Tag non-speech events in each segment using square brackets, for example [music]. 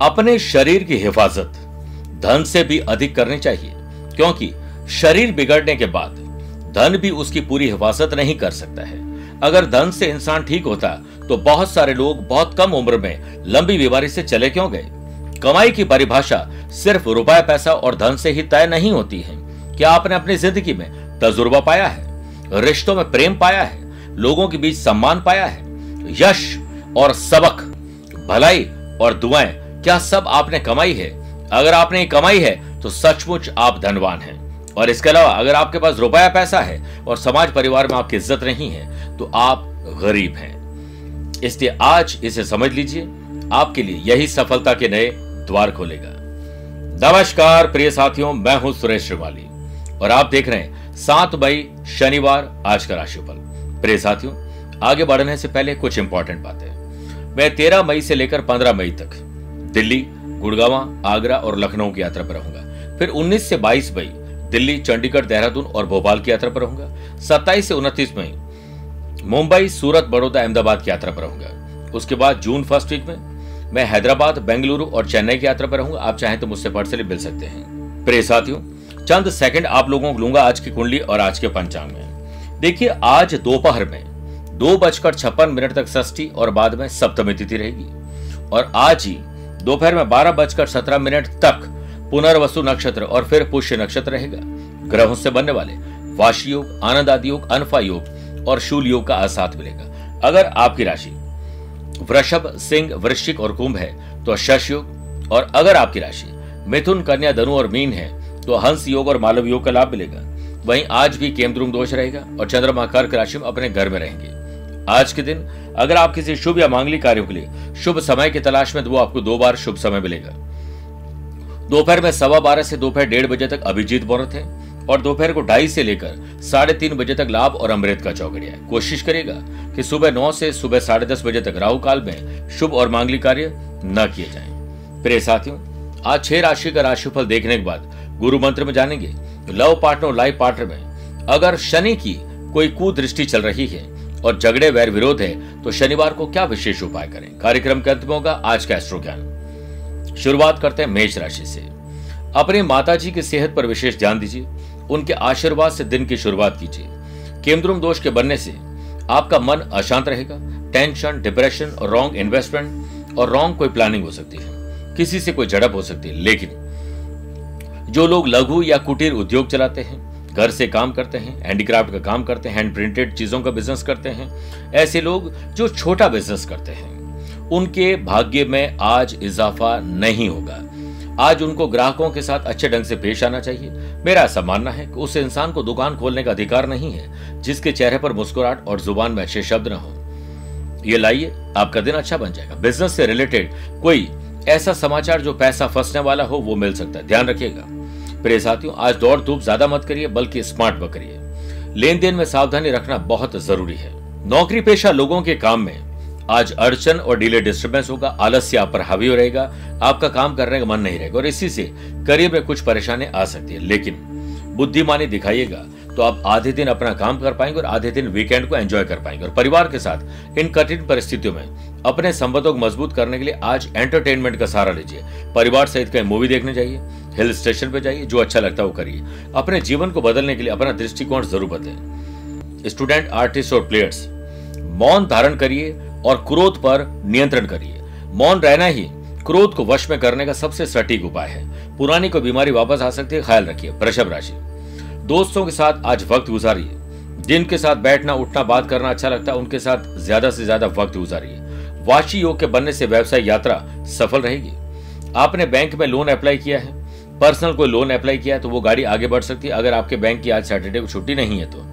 अपने शरीर की हिफाजत धन से भी अधिक करनी चाहिए, क्योंकि शरीर बिगड़ने के बाद धन भी उसकी पूरी हिफाजत नहीं कर सकता है। अगर धन से इंसान ठीक होता तो बहुत सारे लोग बहुत कम उम्र में लंबी बीमारी से चले क्यों गए? कमाई की परिभाषा सिर्फ़ रुपया, पैसा और धन से ही तय नहीं होती है। क्या आपने अपनी ज़िंदगी में तजुर्बा पाया है? रिश्तों में प्रेम पाया है? लोगों के बीच सम्मान पाया है? यश और सबक, भलाई और दुआएँ क्या सब आपने कमाई है? अगर आपने कमाई है तो सचमुच आप धनवान हैं। और इसके अलावा, अगर आपके पास रुपया पैसा है और समाज परिवार में आपकी इज़्ज़त नहीं है तो आप गरीब हैं। इसलिए आज इसे समझ लीजिए, आपके लिए यही सफलता के नए द्वार खोलेगा। नमस्कार, प्रिय साथियों, मैं हूँ सुरेश श्रीवाली। और आप देख रहे हैं, सात मई, शनिवार, आज का राशिफल। प्रिय साथियों, आगे बढ़ने से पहले कुछ इंपॉर्टेंट बातें। मैं तेरह मई से लेकर पंद्रह मई तक दिल्ली, गुड़गावा, आगरा और लखनऊ की यात्रा पर रहूँगा। फिर 19 से 22 मई दिल्ली, चंडीगढ़, देहरादून और भोपाल की यात्रा पर रहूँगा। 27 से 29 मई मुंबई, सूरत, बड़ौदा, अहमदाबाद की यात्रा पर रहूँगा। उसके बाद जून फ़र्स्ट वीक में मैं हैदराबाद, बेंगलुरु और चेन्नई की यात्रा पर रहूँगा। आप चाहें तो मुझसे पर्सनली मिल सकते हैं। प्रिय साथियों, चंद सेकंड आप लोगों को लूँगा आज की कुंडली और आज के पंचांग में। देखिए, आज दोपहर में दो बजकर छप्पन मिनट तक षष्ठी और बाद में सप्तमी तिथि रहेगी। और आज ही दोपहर में बारह बजकर सत्रह मिनट तक पुनर्वसु नक्षत्र और फिर पुष्य नक्षत्र रहेगा। ग्रहों से बनने वाले वाशी योग आनंद आदि योग, अनफा योग और शूल योग का असाथ मिलेगा। अगर आपकी राशि वृषभ, सिंह, वृश्चिक और कुंभ है तो शश योग। और अगर आपकी राशि मिथुन, कन्या, धनु और मीन है तो हंस योग और मालव योग का लाभ मिलेगा। वहीं आज भी केमद्रुम दोष रहेगा और चंद्रमा कर्क राशि में अपने घर में रहेंगे। आज के दिन, अगर आप किसी शुभ या मांगलिक कार्यों के लिए शुभ समय की तलाश में तो वो आपको दो बार शुभ समय मिलेगा। दोपहर में सवा बारह से दोपहर डेढ़ बजे तक अभिजीत मुहूर्त है और दोपहर को ढाई से लेकर साढ़े तीन बजे तक लाभ और अमृत का चौकड़िया है। कोशिश करेगा कि सुबह नौ से सुबह साढ़े दस बजे तक राहु काल में शुभ और मांगलिक कार्य न किए जाएँ। प्रिय साथियों, आज छह राशि का राशिफल देखने के बाद गुरु मंत्र में जानेंगे। लव पार्टनर और लाइफ पार्टनर में अगर शनि की कोई कुदृष्टि चल रही है और झगड़े वैर विरोध है तो शनिवार को क्या विशेष उपाय करें? कार्यक्रम के अंत में होगा आज का एस्ट्रो ज्ञान शुरुआत करते हैं मेष राशि से। अपने माता जी की सेहत पर विशेष ध्यान दीजिए। उनके आशीर्वाद से दिन की शुरुआत कीजिए। केंद्रुम दोष के बनने से आपका मन अशांत रहेगा। टेंशन, डिप्रेशन और रॉन्ग इन्वेस्टमेंट और रॉन्ग कोई प्लानिंग हो सकती है। किसी से कोई झड़प हो सकती है, लेकिन जो लोग लघु या कुटीर उद्योग चलाते हैं घर से काम करते हैं हैंडीक्राफ्ट का काम करते हैं हैंड प्रिंटेड चीज़ों का बिज़नेस करते हैं। ऐसे लोग जो छोटा बिज़नेस करते हैं, उनके भाग्य में आज इजाफा नहीं होगा। आज उनको ग्राहकों के साथ अच्छे ढंग से पेश आना चाहिए। मेरा ऐसा मानना है कि उस इंसान को दुकान खोलने का अधिकार नहीं है, जिसके चेहरे पर मुस्कुराहट और ज़ुबान में अच्छे शब्द न हो। ये लाइए, आपका दिन अच्छा बन जाएगा। बिज़नेस से रिलेटेड कोई ऐसा समाचार जो पैसा फंसने वाला हो, वो मिल सकता है। ध्यान रखिएगा। प्रिय साथियों, आज दौड़ धूप ज़्यादा मत करिए, बल्कि स्मार्ट वर्क करिए। लेन देन में सावधानी रखना बहुत ज़रूरी है। नौकरी पेशा लोगों के काम में आज अड़चन और डिले डिस्टर्बेंस होगा, आलस्य आप पर हावी हो रहेगा, आपका काम करने का मन नहीं रहेगा, और इसी से करियर में कुछ परेशानी आ सकती है। लेकिन बुद्धिमानी दिखाइएगा तो आप आधे दिन अपना काम कर पाएँगे और आधे दिन वीकेंड को एंजॉय कर पाएँगे। और परिवार के साथ, इन कठिन परिस्थितियों में, अपने संबंधों को मज़बूत करने के लिए आज एंटरटेनमेंट का सहारा लीजिए। परिवार सहित कहीं मूवी देखने जाइए हिल स्टेशन पे जाइए, जो अच्छा लगता है वो करिए। अपने जीवन को बदलने के लिए अपना दृष्टिकोण ज़रूर बदलें। स्टूडेंट आर्टिस्ट और प्लेयर्स मौन धारण करिए और क्रोध पर नियंत्रण करिए। मौन रहना ही क्रोध को वश में करने का सबसे सटीक उपाय है। पुरानी कोई बीमारी वापस आ सकती है, ख्याल रखिए, वृषभ राशि। दोस्तों के साथ आज वक्त गुजारिए। जिनके साथ बैठना, उठना, बात करना अच्छा लगता है, उनके साथ ज़्यादा से ज़्यादा वक्त गुजारिए। वाशी योग के बनने से व्यवसाय यात्रा सफल रहेगी। आपने बैंक में लोन अप्लाई किया है। पर्सनल कोई लोन अप्लाई किया है तो वो गाड़ी आगे बढ़ सकती है। अगर आपके बैंक की आज सैटरडे को छुट्टी नहीं है तो।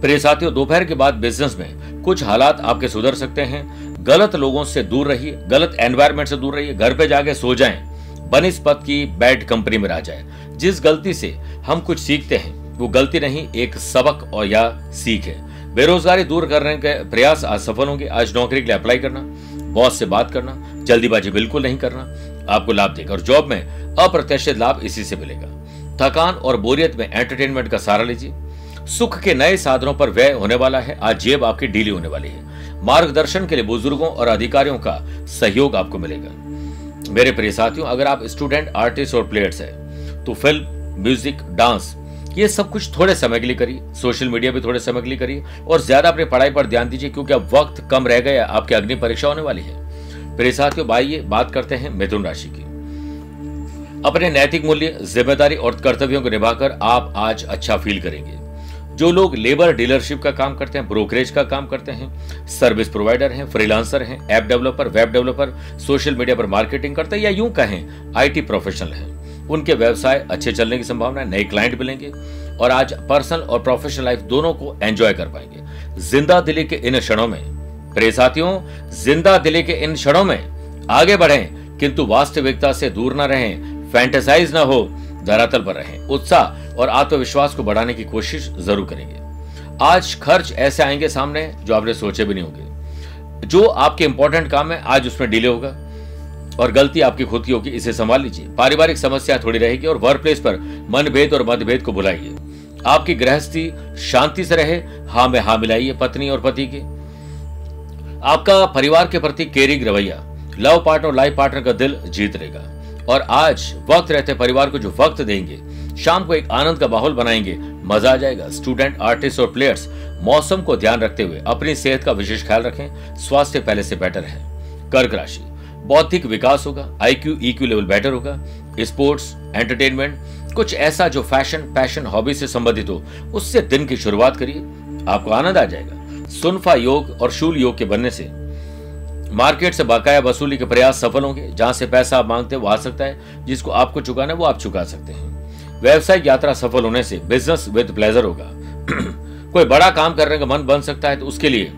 प्रिय साथियों, दोपहर के बाद बिज़नेस में कुछ हालात आपके सुधर सकते हैं। गलत लोगों से दूर रहिए, गलत एनवायरमेंट से दूर रहिए। घर पे जाके सो जाएँ। बनिस्पत की बैड कंपनी में रह जाए। जिस गलती से हम कुछ सीखते हैं, वो गलती नहीं, एक सबक और या सीख है। बेरोजगारी दूर करने के प्रयास आज सफल होंगे। आज नौकरी के लिए अप्लाई करना बॉस से बात करना, जल्दीबाजी बिल्कुल नहीं करना, आपको लाभ देगा। और जॉब में अप्रत्याशित लाभ इसी से मिलेगा। थकान और बोरियत में एंटरटेनमेंट का सहारा लीजिए। सुख के नए साधनों पर व्यय होने वाला है। आज जेब आपकी ढीली होने वाली है। मार्गदर्शन के लिए बुज़ुर्गों और अधिकारियों का सहयोग आपको मिलेगा। मेरे प्रिय साथियों, अगर आप स्टूडेंट आर्टिस्ट और प्लेयर्स है तो फ़िल्म म्यूज़िक डांस ये सब कुछ थोड़े समय के लिए करिए सोशल मीडिया पे थोड़े समय के लिए करिए, और ज़्यादा अपनी पढ़ाई पर ध्यान दीजिए, क्योंकि अब वक्त कम रह गया, आपकी अग्नि परीक्षा होने वाली है। प्रिय साथियों, आइए बात करते हैं मिथुन राशि की। अपने नैतिक मूल्य, ज़िम्मेदारी और कर्तव्यों को निभाकर आप आज अच्छा फील करेंगे। जो लोग लेबर डीलरशिप का काम करते हैं, ब्रोकरेज का काम करते हैं, सर्विस प्रोवाइडर हैं, फ्रीलांसर हैं, app developer, web developer, social media पर मार्केटिंग करते हैं या यूँ कहें, आईटी प्रोफेशनल हैं। उनके व्यवसाय अच्छे चलने की संभावना है, नए क्लाइंट मिलेंगे और आज पर्सनल और प्रोफेशनल लाइफ दोनों को एंजॉय कर पाएँगे। ज़िंदा दिली के इन क्षणों में, प्रिय साथियों, ज़िंदा दिली के इन क्षणों में आगे बढ़ें, किंतु वास्तविकता से दूर न रहें, फैंटेसाइज न हो धरातल पर रहें। उत्साह और आत्मविश्वास को बढ़ाने की कोशिश ज़रूर करेंगे। आज खर्च ऐसे आएँगे सामने जो आपने सोचे भी नहीं होंगे। जो आपके इंपॉर्टेंट काम है, आज उसमें डिले होगा और गलती आपकी खुद की होगी, इसे संभाल लीजिए। पारिवारिक समस्या थोड़ी रहेगी और वर्क प्लेस पर मनभेद और मतभेद को बुलाइए आपकी गृहस्थी शांति से रहे हाँ में हाँ मिलाइए पत्नी और पति के। आपका परिवार के प्रति केयरिंग रवैया लव पार्टनर लाइफ पार्टनर का दिल जीत लेगा। और आज वक्त रहते परिवार को जो वक्त देंगे। शाम को एक आनंद का माहौल बनाएँगे। मज़ा आ जाएगा। स्टूडेंट, आर्टिस्ट और प्लेयर्स, मौसम को ध्यान रखते हुए अपनी सेहत का विशेष ख्याल रखें। स्वास्थ्य पहले से बेटर है। कर्क राशि, बौद्धिक विकास होगा। आईक्यू ईक्यू लेवल बेटर होगा। स्पोर्ट्स एंटरटेनमेंट कुछ ऐसा जो फ़ैशन पैशन हॉबी से संबंधित हो, उससे दिन की शुरुआत करिए। आपको आनंद आ जाएगा। सुनफा योग और शूल योग के बनने से मार्केट से बकाया वसूली के प्रयास सफल होंगे। जहाँ से पैसा आप मांगते वो आ सकता है। जिसको आपको चुकाना है, वो आप चुका सकते हैं। व्यवसायिक यात्रा सफल होने से बिज़नेस विद प्लेजर होगा। [clears throat] कोई बड़ा काम करने का मन बन सकता है तो उसके लिए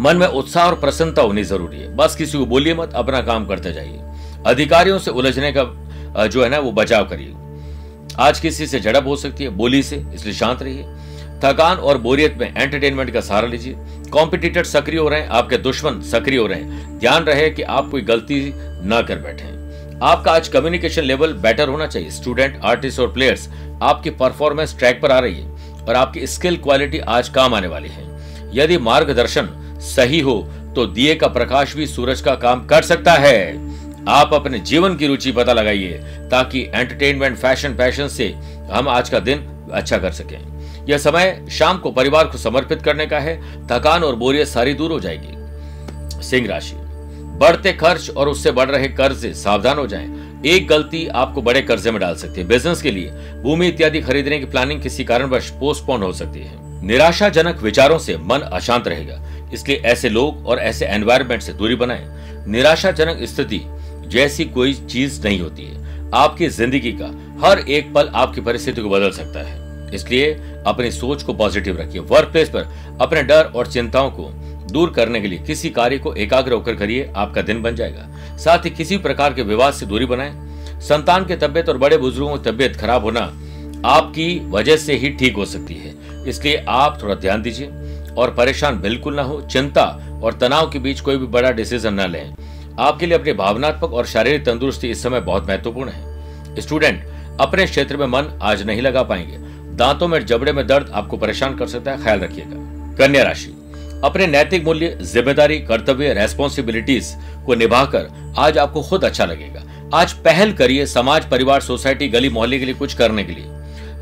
मन में उत्साह और प्रसन्नता होनी ज़रूरी है। बस किसी को बोलिए मत, अपना काम करते जाइए। अधिकारियों से उलझने का जो है ना, वो बचाव करिए। आज किसी से झड़प हो सकती है, बोली से, इसलिए शांत रहिए। थकान और बोरियत में एंटरटेनमेंट का सहारा लीजिए। कॉम्पिटिटर सक्रिय हो रहे हैं, आपके दुश्मन सक्रिय हो रहे हैं। ध्यान रहे कि आप कोई गलती न कर बैठे आपका आज कम्युनिकेशन लेवल बेटर होना चाहिए। स्टूडेंट आर्टिस्ट और प्लेयर्स आपकी परफॉर्मेंस ट्रैक पर आ रही है और आपकी स्किल क्वालिटी आज काम आने वाली है। यदि मार्गदर्शन सही हो तो दिए का प्रकाश भी सूरज का काम कर सकता है। आप अपने जीवन की रुचि पता लगाइए, ताकि एंटरटेनमेंट फ़ैशन पैशन से हम आज का दिन अच्छा कर सकें। यह समय शाम को परिवार को समर्पित करने का है। थकान और बोरियत सारी दूर हो जाएगी। सिंह राशि। बढ़ते खर्च और उससे बढ़ रहे कर्ज सावधान हो जाएँ। एक गलती आपको बड़े कर्जे में डाल सकती है। बिज़नेस के लिए भूमि इत्यादि खरीदने की प्लानिंग किसी कारणवश पोस्टपोन हो सकती है। निराशाजनक विचारों से मन अशांत रहेगा। इसलिए ऐसे लोग और ऐसे एनवायरमेंट से दूरी बनाएँ। निराशाजनक स्थिति जैसी कोई चीज़ नहीं होती है। आपकी ज़िंदगी का हर एक पल आपकी परिस्थिति को बदल सकता है। इसलिए अपनी सोच को पॉजिटिव रखिए। वर्क प्लेस पर अपने डर और चिंताओं को दूर करने के लिए किसी कार्य को एकाग्र होकर करिए, आपका दिन बन जाएगा। साथ ही किसी प्रकार के विवाद से दूरी बनाएँ। संतान की तबियत और बड़े बुज़ुर्गों की तबियत खराब होना आपकी वजह से ही ठीक हो सकती है। इसलिए आप थोड़ा ध्यान दीजिए और परेशान बिल्कुल ना हो। चिंता और तनाव के बीच कोई भी बड़ा डिसीज़न न लें। आपके लिए अपनी भावनात्मक और शारीरिक तंदुरुस्ती इस समय बहुत महत्वपूर्ण है। स्टूडेंट अपने क्षेत्र में मन आज नहीं लगा पाएँगे। दांतों में जबड़े में दर्द आपको परेशान कर सकता है, ख्याल रखिएगा। कन्या राशि, अपने नैतिक मूल्य, ज़िम्मेदारी, कर्तव्य रेस्पॉन्सिबिलिटीज को निभाकर आज आपको खुद अच्छा लगेगा। आज पहल करिए समाज, परिवार, सोसाइटी, गली, मोहल्ले के लिए कुछ करने के लिए।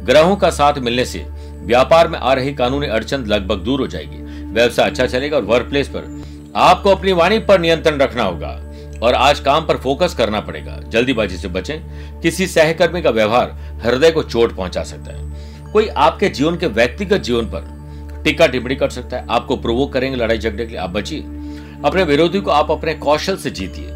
ग्रहों का साथ मिलने से व्यापार में आ रही कानूनी अड़चन लगभग दूर हो जाएगी। व्यवसाय अच्छा चलेगा और वर्क प्लेस पर आपको अपनी वाणी पर नियंत्रण रखना होगा और आज काम पर फोकस करना पड़ेगा। जल्दीबाजी से बचें। किसी सहकर्मी का व्यवहार हृदय को चोट पहुँचा सकता है। कोई आपके जीवन के व्यक्तिगत जीवन पर टिक्का टिप्पणी कर सकता है। आपको प्रोवोक करेंगे लड़ाई झगड़े के लिए। आप बचिए। अपने विरोधी को आप अपने कौशल से जीतिए।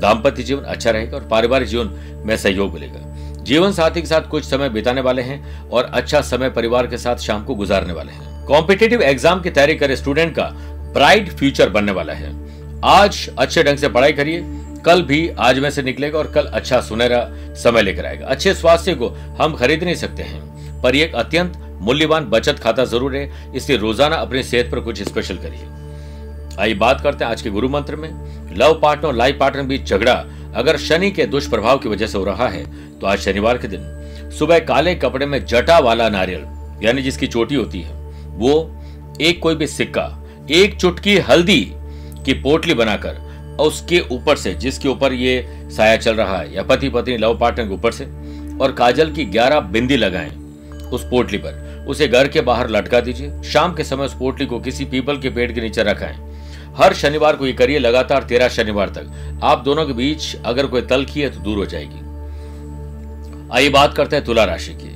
दाम्पत्य जीवन अच्छा रहेगा और पारिवारिक जीवन में सहयोग मिलेगा। जीवन साथी के साथ कुछ समय बिताने वाले हैं और अच्छा समय परिवार के साथ शाम को गुजारने वाले हैं। कॉम्पिटेटिव एग्ज़ाम की तैयारी करे स्टूडेंट का ब्राइट फ्यूचर बनने वाला है। आज अच्छे ढंग से पढ़ाई करिए। कल भी आज में से निकलेगा और कल अच्छा सुनहरा समय लेकर आएगा। अच्छे स्वास्थ्य को हम खरीद नहीं सकते हैं। पर एक अत्यंत मूल्यवान बचत खाता ज़रूर है। इसलिए रोज़ाना अपनी सेहत पर कुछ स्पेशल करिए। आइए बात करते हैं आज के गुरु मंत्र में। लव पार्टनर और लाइफ पार्टनर बीच झगड़ा अगर शनि के दुष्प्रभाव की वजह से हो रहा है तो आज शनिवार के दिन सुबह काले कपड़े में जटा वाला नारियल, यानी जिसकी चोटी होती है, वो एक कोई भी सिक्का, एक चुटकी हल्दी की पोटली बनाकर और उसके ऊपर से, जिसके ऊपर ये साया चल रहा है, या पति पत्नी लव पार्टनर के ऊपर से, और काजल की ग्यारह बिंदी लगाएँ उस पोटली पर। उसे घर के बाहर लटका दीजिए। शाम के समय उस पोटली को किसी पीपल के पेड़ के नीचे रखाएँ हर शनिवार को ये करिए, लगातार तेरह शनिवार तक। आप दोनों के बीच अगर कोई तलखी है तो दूर हो जाएगी। आइए बात करते हैं तुला राशि की।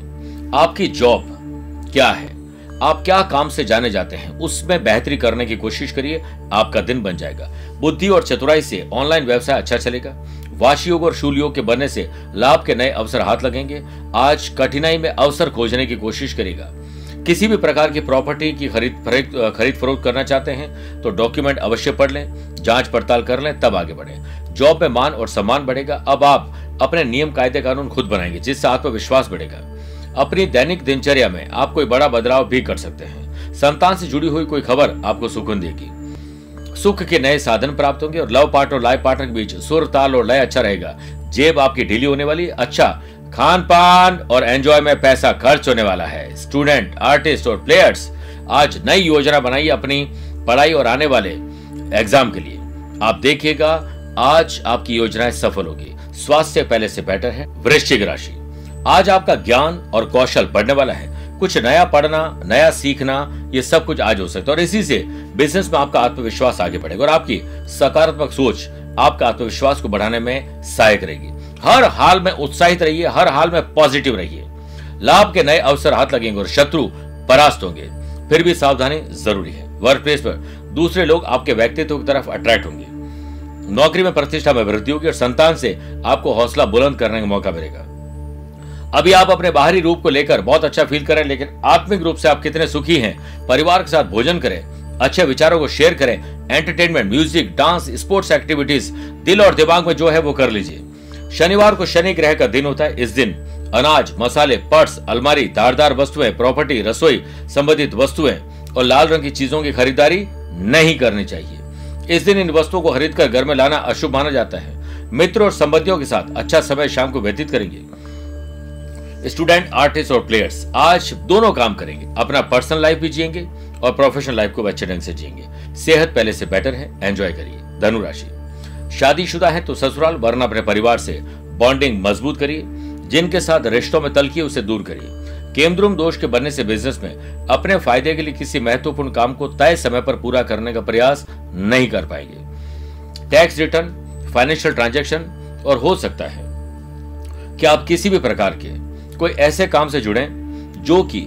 आपकी जॉब क्या है? आप क्या काम से जाने जाते हैं? उसमें बेहतरी करने की कोशिश करिए, आपका दिन बन जाएगा। बुद्धि और चतुराई से ऑनलाइन व्यवसाय अच्छा चलेगा। वाशियोग और शूलयोग के बनने से लाभ के नए अवसर हाथ लगेंगे। आज कठिनाई में अवसर खोजने की कोशिश करेगा। किसी भी प्रकार की प्रॉपर्टी की खरीद खरीद फरोख्त करना चाहते हैं तो डॉक्यूमेंट अवश्य पढ़ लें, जाँच पड़ताल कर लें, तब आगे बढ़े। जॉब में मान और सम्मान बढ़ेगा। अब आप अपने नियम, कायदे, कानून खुद बनाएँगे, जिससे आत्मविश्वास बढ़ेगा। अपनी दैनिक दिनचर्या में आप कोई बड़ा बदलाव भी कर सकते हैं। संतान से जुड़ी हुई कोई खबर आपको सुकून देगी। सुख के नए साधन प्राप्त होंगे और लव पार्ट और लाइफ पार्टनर के बीच सुर, ताल और लय अच्छा रहेगा। जेब आपकी ढीली होने वाली। अच्छा खान पान और एंजॉय में पैसा खर्च होने वाला है। स्टूडेंट, आर्टिस्ट और प्लेयर्स, आज नई योजना बनाई अपनी पढ़ाई और आने वाले एग्ज़ाम के लिए। आप देखिएगा, आज आपकी योजनाएँ सफल होगी। स्वास्थ्य पहले से बेटर है। वृश्चिक राशि। आज आपका ज्ञान और कौशल बढ़ने वाला है। कुछ नया पढ़ना, नया सीखना, ये सब कुछ आज हो सकता है। और इसी से बिज़नेस में आपका आत्मविश्वास आगे बढ़ेगा और आपकी सकारात्मक सोच आपका आत्मविश्वास को बढ़ाने में सहायक रहेगी। हर हाल में उत्साहित रहिए, हर हाल में पॉजिटिव रहिए। लाभ के नए अवसर हाथ लगेंगे और शत्रु परास्त होंगे। फिर भी सावधानी ज़रूरी है। वर्क प्लेस पर दूसरे लोग आपके व्यक्तित्व की तरफ़ अट्रैक्ट होंगे। नौकरी में प्रतिष्ठा में वृद्धि होगी और संतान से आपको हौसला बुलंद करने का मौका मिलेगा। अभी आप अपने बाहरी रूप को लेकर बहुत अच्छा फील करें, लेकिन आत्मिक रूप से आप कितने सुखी हैं? परिवार के साथ भोजन करें, अच्छे विचारों को शेयर करें entertainment music dance sports activities दिल और दिमाग में जो है वो कर लीजिए। शनिवार को शनि ग्रह का दिन होता है इस दिन। अनाज, मसाले, पर्स, अलमारी, धारदार वस्तुएँ प्रॉपर्टी रसोई, संबंधित वस्तुएँ और लाल रंग की चीज़ों की खरीदारी नहीं करनी चाहिए। इस दिन इन वस्तुओं को खरीद कर घर में लाना अशुभ माना जाता है। मित्रों और संबंधियों के साथ अच्छा समय शाम को व्यतीत करेंगे। स्टूडेंट, आर्टिस्ट और प्लेयर्स, आज दोनों काम करेंगे। अपना पर्सनल लाइफ भी जिएँगे और प्रोफेशनल लाइफ को अच्छे ढंग से जिएँगे। सेहत पहले से बेटर है, एंजॉय करिए। धनु राशि। शादीशुदा है तो ससुराल, वरना अपने परिवार से बॉन्डिंग मज़बूत करिए। जिनके साथ रिश्तों में तलखी उसे दूर करिए। केमद्रुम दोष के बनने से बिज़नेस में अपने फ़ायदे के लिए किसी महत्वपूर्ण काम को तय समय पर पूरा करने का प्रयास नहीं कर पाएँगे। टैक्स रिटर्न फाइनेंशियल ट्रांजैक्शन और हो सकता है कि आप किसी भी प्रकार के कोई ऐसे काम से जुड़े जो कि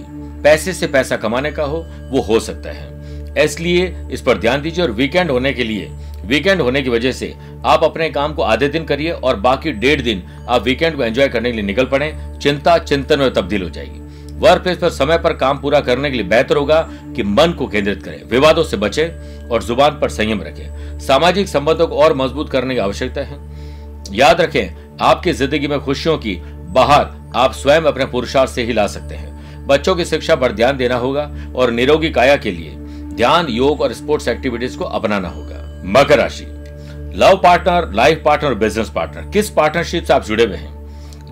पैसे से पैसा कमाने का हो, वो हो सकता है। इसलिए इस पर ध्यान दीजिए और वीकेंड होने के लिए, वीकेंड होने की वजह से आप अपने काम को आधे दिन करिए और बाकी डेढ़ दिन आप वीकेंड को एंजॉय करने के लिए निकल पड़े। चिंता, चिंतन में तब्दील हो जाएगी। वर्क प्लेस पर समय पर काम पूरा करने के लिए बेहतर होगा कि मन को केंद्रित करें, विवादों से बचे और ज़ुबान पर संयम रखें। सामाजिक संबंधों को और मज़बूत करने की आवश्यकता है। याद रखें, आपकी ज़िंदगी में खुशियों की बाहर आप स्वयं अपने पुरुषार्थ से ही ला सकते हैं। बच्चों की शिक्षा पर ध्यान देना होगा और निरोगी काया के लिए ध्यान, योग और स्पोर्ट्स एक्टिविटीज़ को अपनाना होगा। मकर राशि। Love partner, life partner, business partner, किस पार्टनरशिप से आप जुड़े हुए हैं?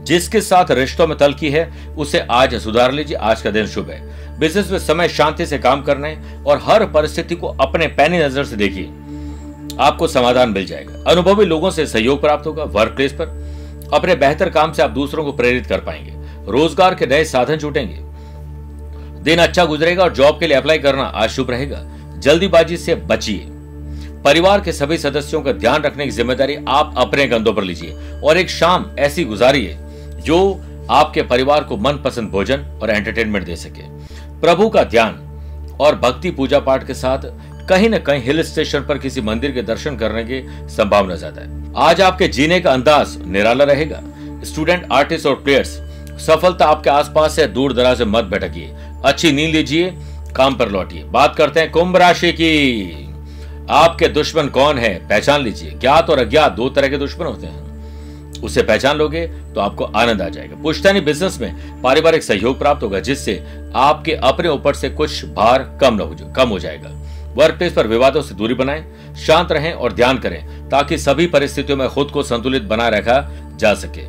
जिसके साथ रिश्तों में तलकी है, उसे आज सुधार लीजिए, आज का दिन शुभ है। बिज़नेस में समय शांति से काम करने और हर परिस्थिति को अपने पैनी नज़र से देखिए। आपको समाधान मिल जाएगा। अनुभवी लोगों से सहयोग प्राप्त होगा वर्क प्लेस पर। अपने बेहतर काम से आप दूसरों को प्रेरित कर पाएँगे। रोज़गार के नए साधन जुटेंगे दिन अच्छा गुजरेगा और जॉब के लिए अप्लाई करना आज शुभ रहेगा। जल्दीबाजी से बचिए। परिवार के सभी सदस्यों का ध्यान रखने की ज़िम्मेदारी आप अपने कंधों पर लीजिए और एक शाम ऐसी गुजारिए जो आपके परिवार को मनपसंद भोजन और एंटरटेनमेंट दे सके। प्रभु का ध्यान और भक्ति पूजा पाठ के साथ कहीं न कहीं हिल स्टेशन पर किसी मंदिर के दर्शन करने की संभावना ज़्यादा है। आज आपके जीने का अंदाज निराला रहेगा। स्टूडेंट, आर्टिस्ट और प्लेयर्स, सफलता आपके आसपास से दूर दराज से मत भटकिए। अच्छी नींद लीजिए, काम पर लौटिए। बात करते हैं कुंभ राशि की। आपके दुश्मन कौन है? पहचान लीजिए। ज्ञात और अज्ञात दो तरह के दुश्मन होते हैं। उसे पहचान लोगे तो आपको आनंद आ जाएगा। पुश्तैनी बिज़नेस में पारिवारिक सहयोग प्राप्त होगा, जिससे आपके अपने ऊपर से कुछ भार कम न हो कम हो जाएगा। वर्क प्लेस पर विवादों से दूरी बनाएँ, शांत रहें और ध्यान करें, ताकि सभी परिस्थितियों में खुद को संतुलित बनाए रखा जा सके।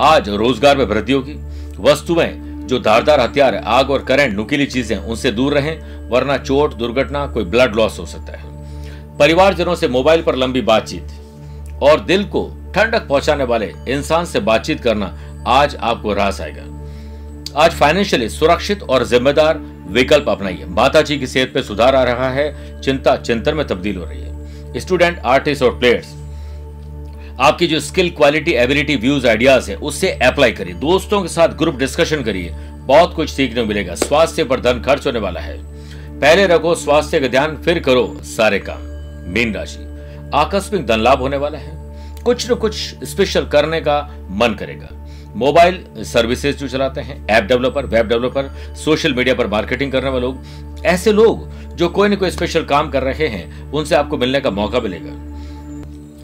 आज रोज़गार में वृद्धि होगी। वस्तुएँ जो धारदार हथियार, आग और करंट, नुकीली चीज़ें, उनसे दूर रहें, वरना चोट, दुर्घटना, कोई ब्लड लॉस हो सकता है। परिवारजनों से मोबाइल पर लंबी बातचीत और दिल को ठंडक पहुँचाने वाले इंसान से बातचीत करना आज आपको रास आएगा। आज फाइनेंशियली सुरक्षित और जिम्मेदार विकल्प अपनाइए। माता जी की सेहत पे सुधार आ रहा है। चिंता चिंतन में तब्दील हो रही है। स्टूडेंट, आर्टिस्ट और प्लेयर्स, आपकी जो skill quality, ability, views, ideas है, उससे अप्लाई करिए। दोस्तों के साथ ग्रुप डिस्कशन करिए। बहुत कुछ सीखने को मिलेगा। स्वास्थ्य पर धन खर्च होने वाला है। पहले रखो स्वास्थ्य का ध्यान, फिर करो सारे काम। मीन राशि, आकस्मिक धन लाभ होने वाला है। कुछ न कुछ स्पेशल करने का मन करेगा। मोबाइल सर्विसेज़ जो चलाते हैं, app developer, web developer, social media पर मार्केटिंग करने वाले लोग, ऐसे लोग जो कोई ना कोई स्पेशल काम कर रहे हैं, उनसे आपको मिलने का मौका मिलेगा।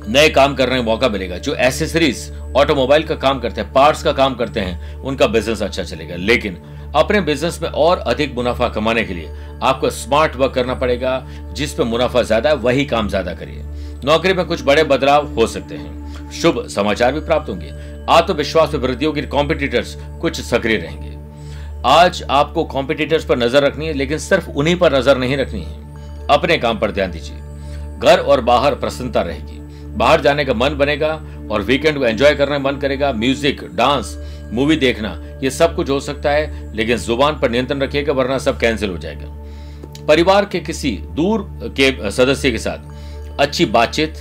नए काम करने का मौका मिलेगा, जो एसेसरीज ऑटोमोबाइल का काम करते हैं पार्ट्स का काम करते हैं, उनका बिज़नेस अच्छा चलेगा। लेकिन अपने बिज़नेस में और अधिक मुनाफा कमाने के लिए आपको स्मार्ट वर्क करना पड़ेगा जिसपे मुनाफा ज़्यादा है, वही काम ज़्यादा करिए। नौकरी में कुछ बड़े बदलाव हो सकते हैं। शुभ समाचार भी प्राप्त होंगे। आत्मविश्वास में वृद्धि होगी कॉम्पिटिटर्स कुछ सक्रिय रहेंगे। आज आपको कॉम्पिटिटर्स पर नज़र रखनी है, लेकिन सिर्फ़ उन्हीं पर नज़र नहीं रखनी है। अपने काम पर ध्यान दीजिए। घर और बाहर प्रसन्नता रहेगी। बाहर जाने का मन बनेगा और वीकेंड को एंजॉय करने मन करेगा। म्यूज़िक डांस मूवी देखना, ये सब कुछ हो सकता है, लेकिन ज़ुबान पर नियंत्रण रखिएगा, वरना सब कैंसिल हो जाएगा। परिवार के किसी दूर के सदस्य के साथ अच्छी बातचीत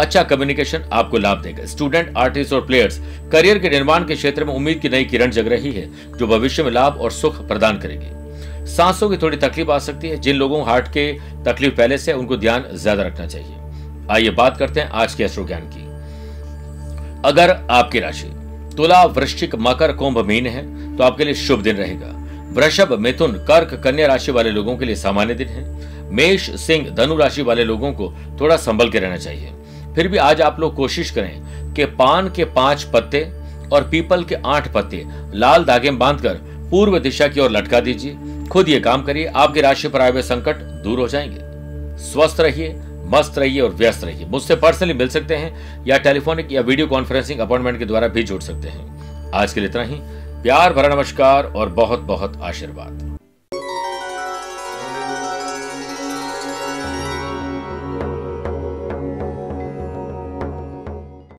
अच्छा कम्युनिकेशन आपको लाभ देगा। स्टूडेंट आर्टिस्ट और प्लेयर्स करियर के निर्माण के क्षेत्र में उम्मीद की नई किरण जग रही है, जो भविष्य में लाभ और सुख प्रदान करेगी। सांसों की थोड़ी तकलीफ़ आ सकती है। जिन लोगों हार्ट के तकलीफ़ पहले से उनको ध्यान ज़्यादा रखना चाहिए। आइए बात करते हैं आज के अश्रो ज्ञान की। अगर आपकी राशि तुला, वृश्चिक, मकर, कुंभ, मीन है तो आपके लिए शुभ दिन रहेगा। वृषभ, मिथुन, कर्क, कन्या राशि वाले लोगों के लिए सामान्य दिन है। मेष, सिंह, धनु राशि वाले लोगों को थोड़ा संभल के रहना चाहिए। फिर भी आज आप लोग कोशिश करें कि पान के पाँच पत्ते और पीपल के आठ पत्ते लाल धागे में बांधकर पूर्व दिशा की ओर लटका दीजिए। खुद ये काम करिए, आपकी राशि पर आए हुए संकट दूर हो जाएँगे। स्वस्थ रहिए, मस्त रहिए और व्यस्त रहिए। मुझसे पर्सनली मिल सकते हैं या टेलीफोनिक या वीडियो कॉन्फ्रेंसिंग अपॉइंटमेंट के द्वारा भी जुड़ सकते हैं। आज के लिए इतना ही। प्यार, भरा नमस्कार और बहुत बहुत आशीर्वाद।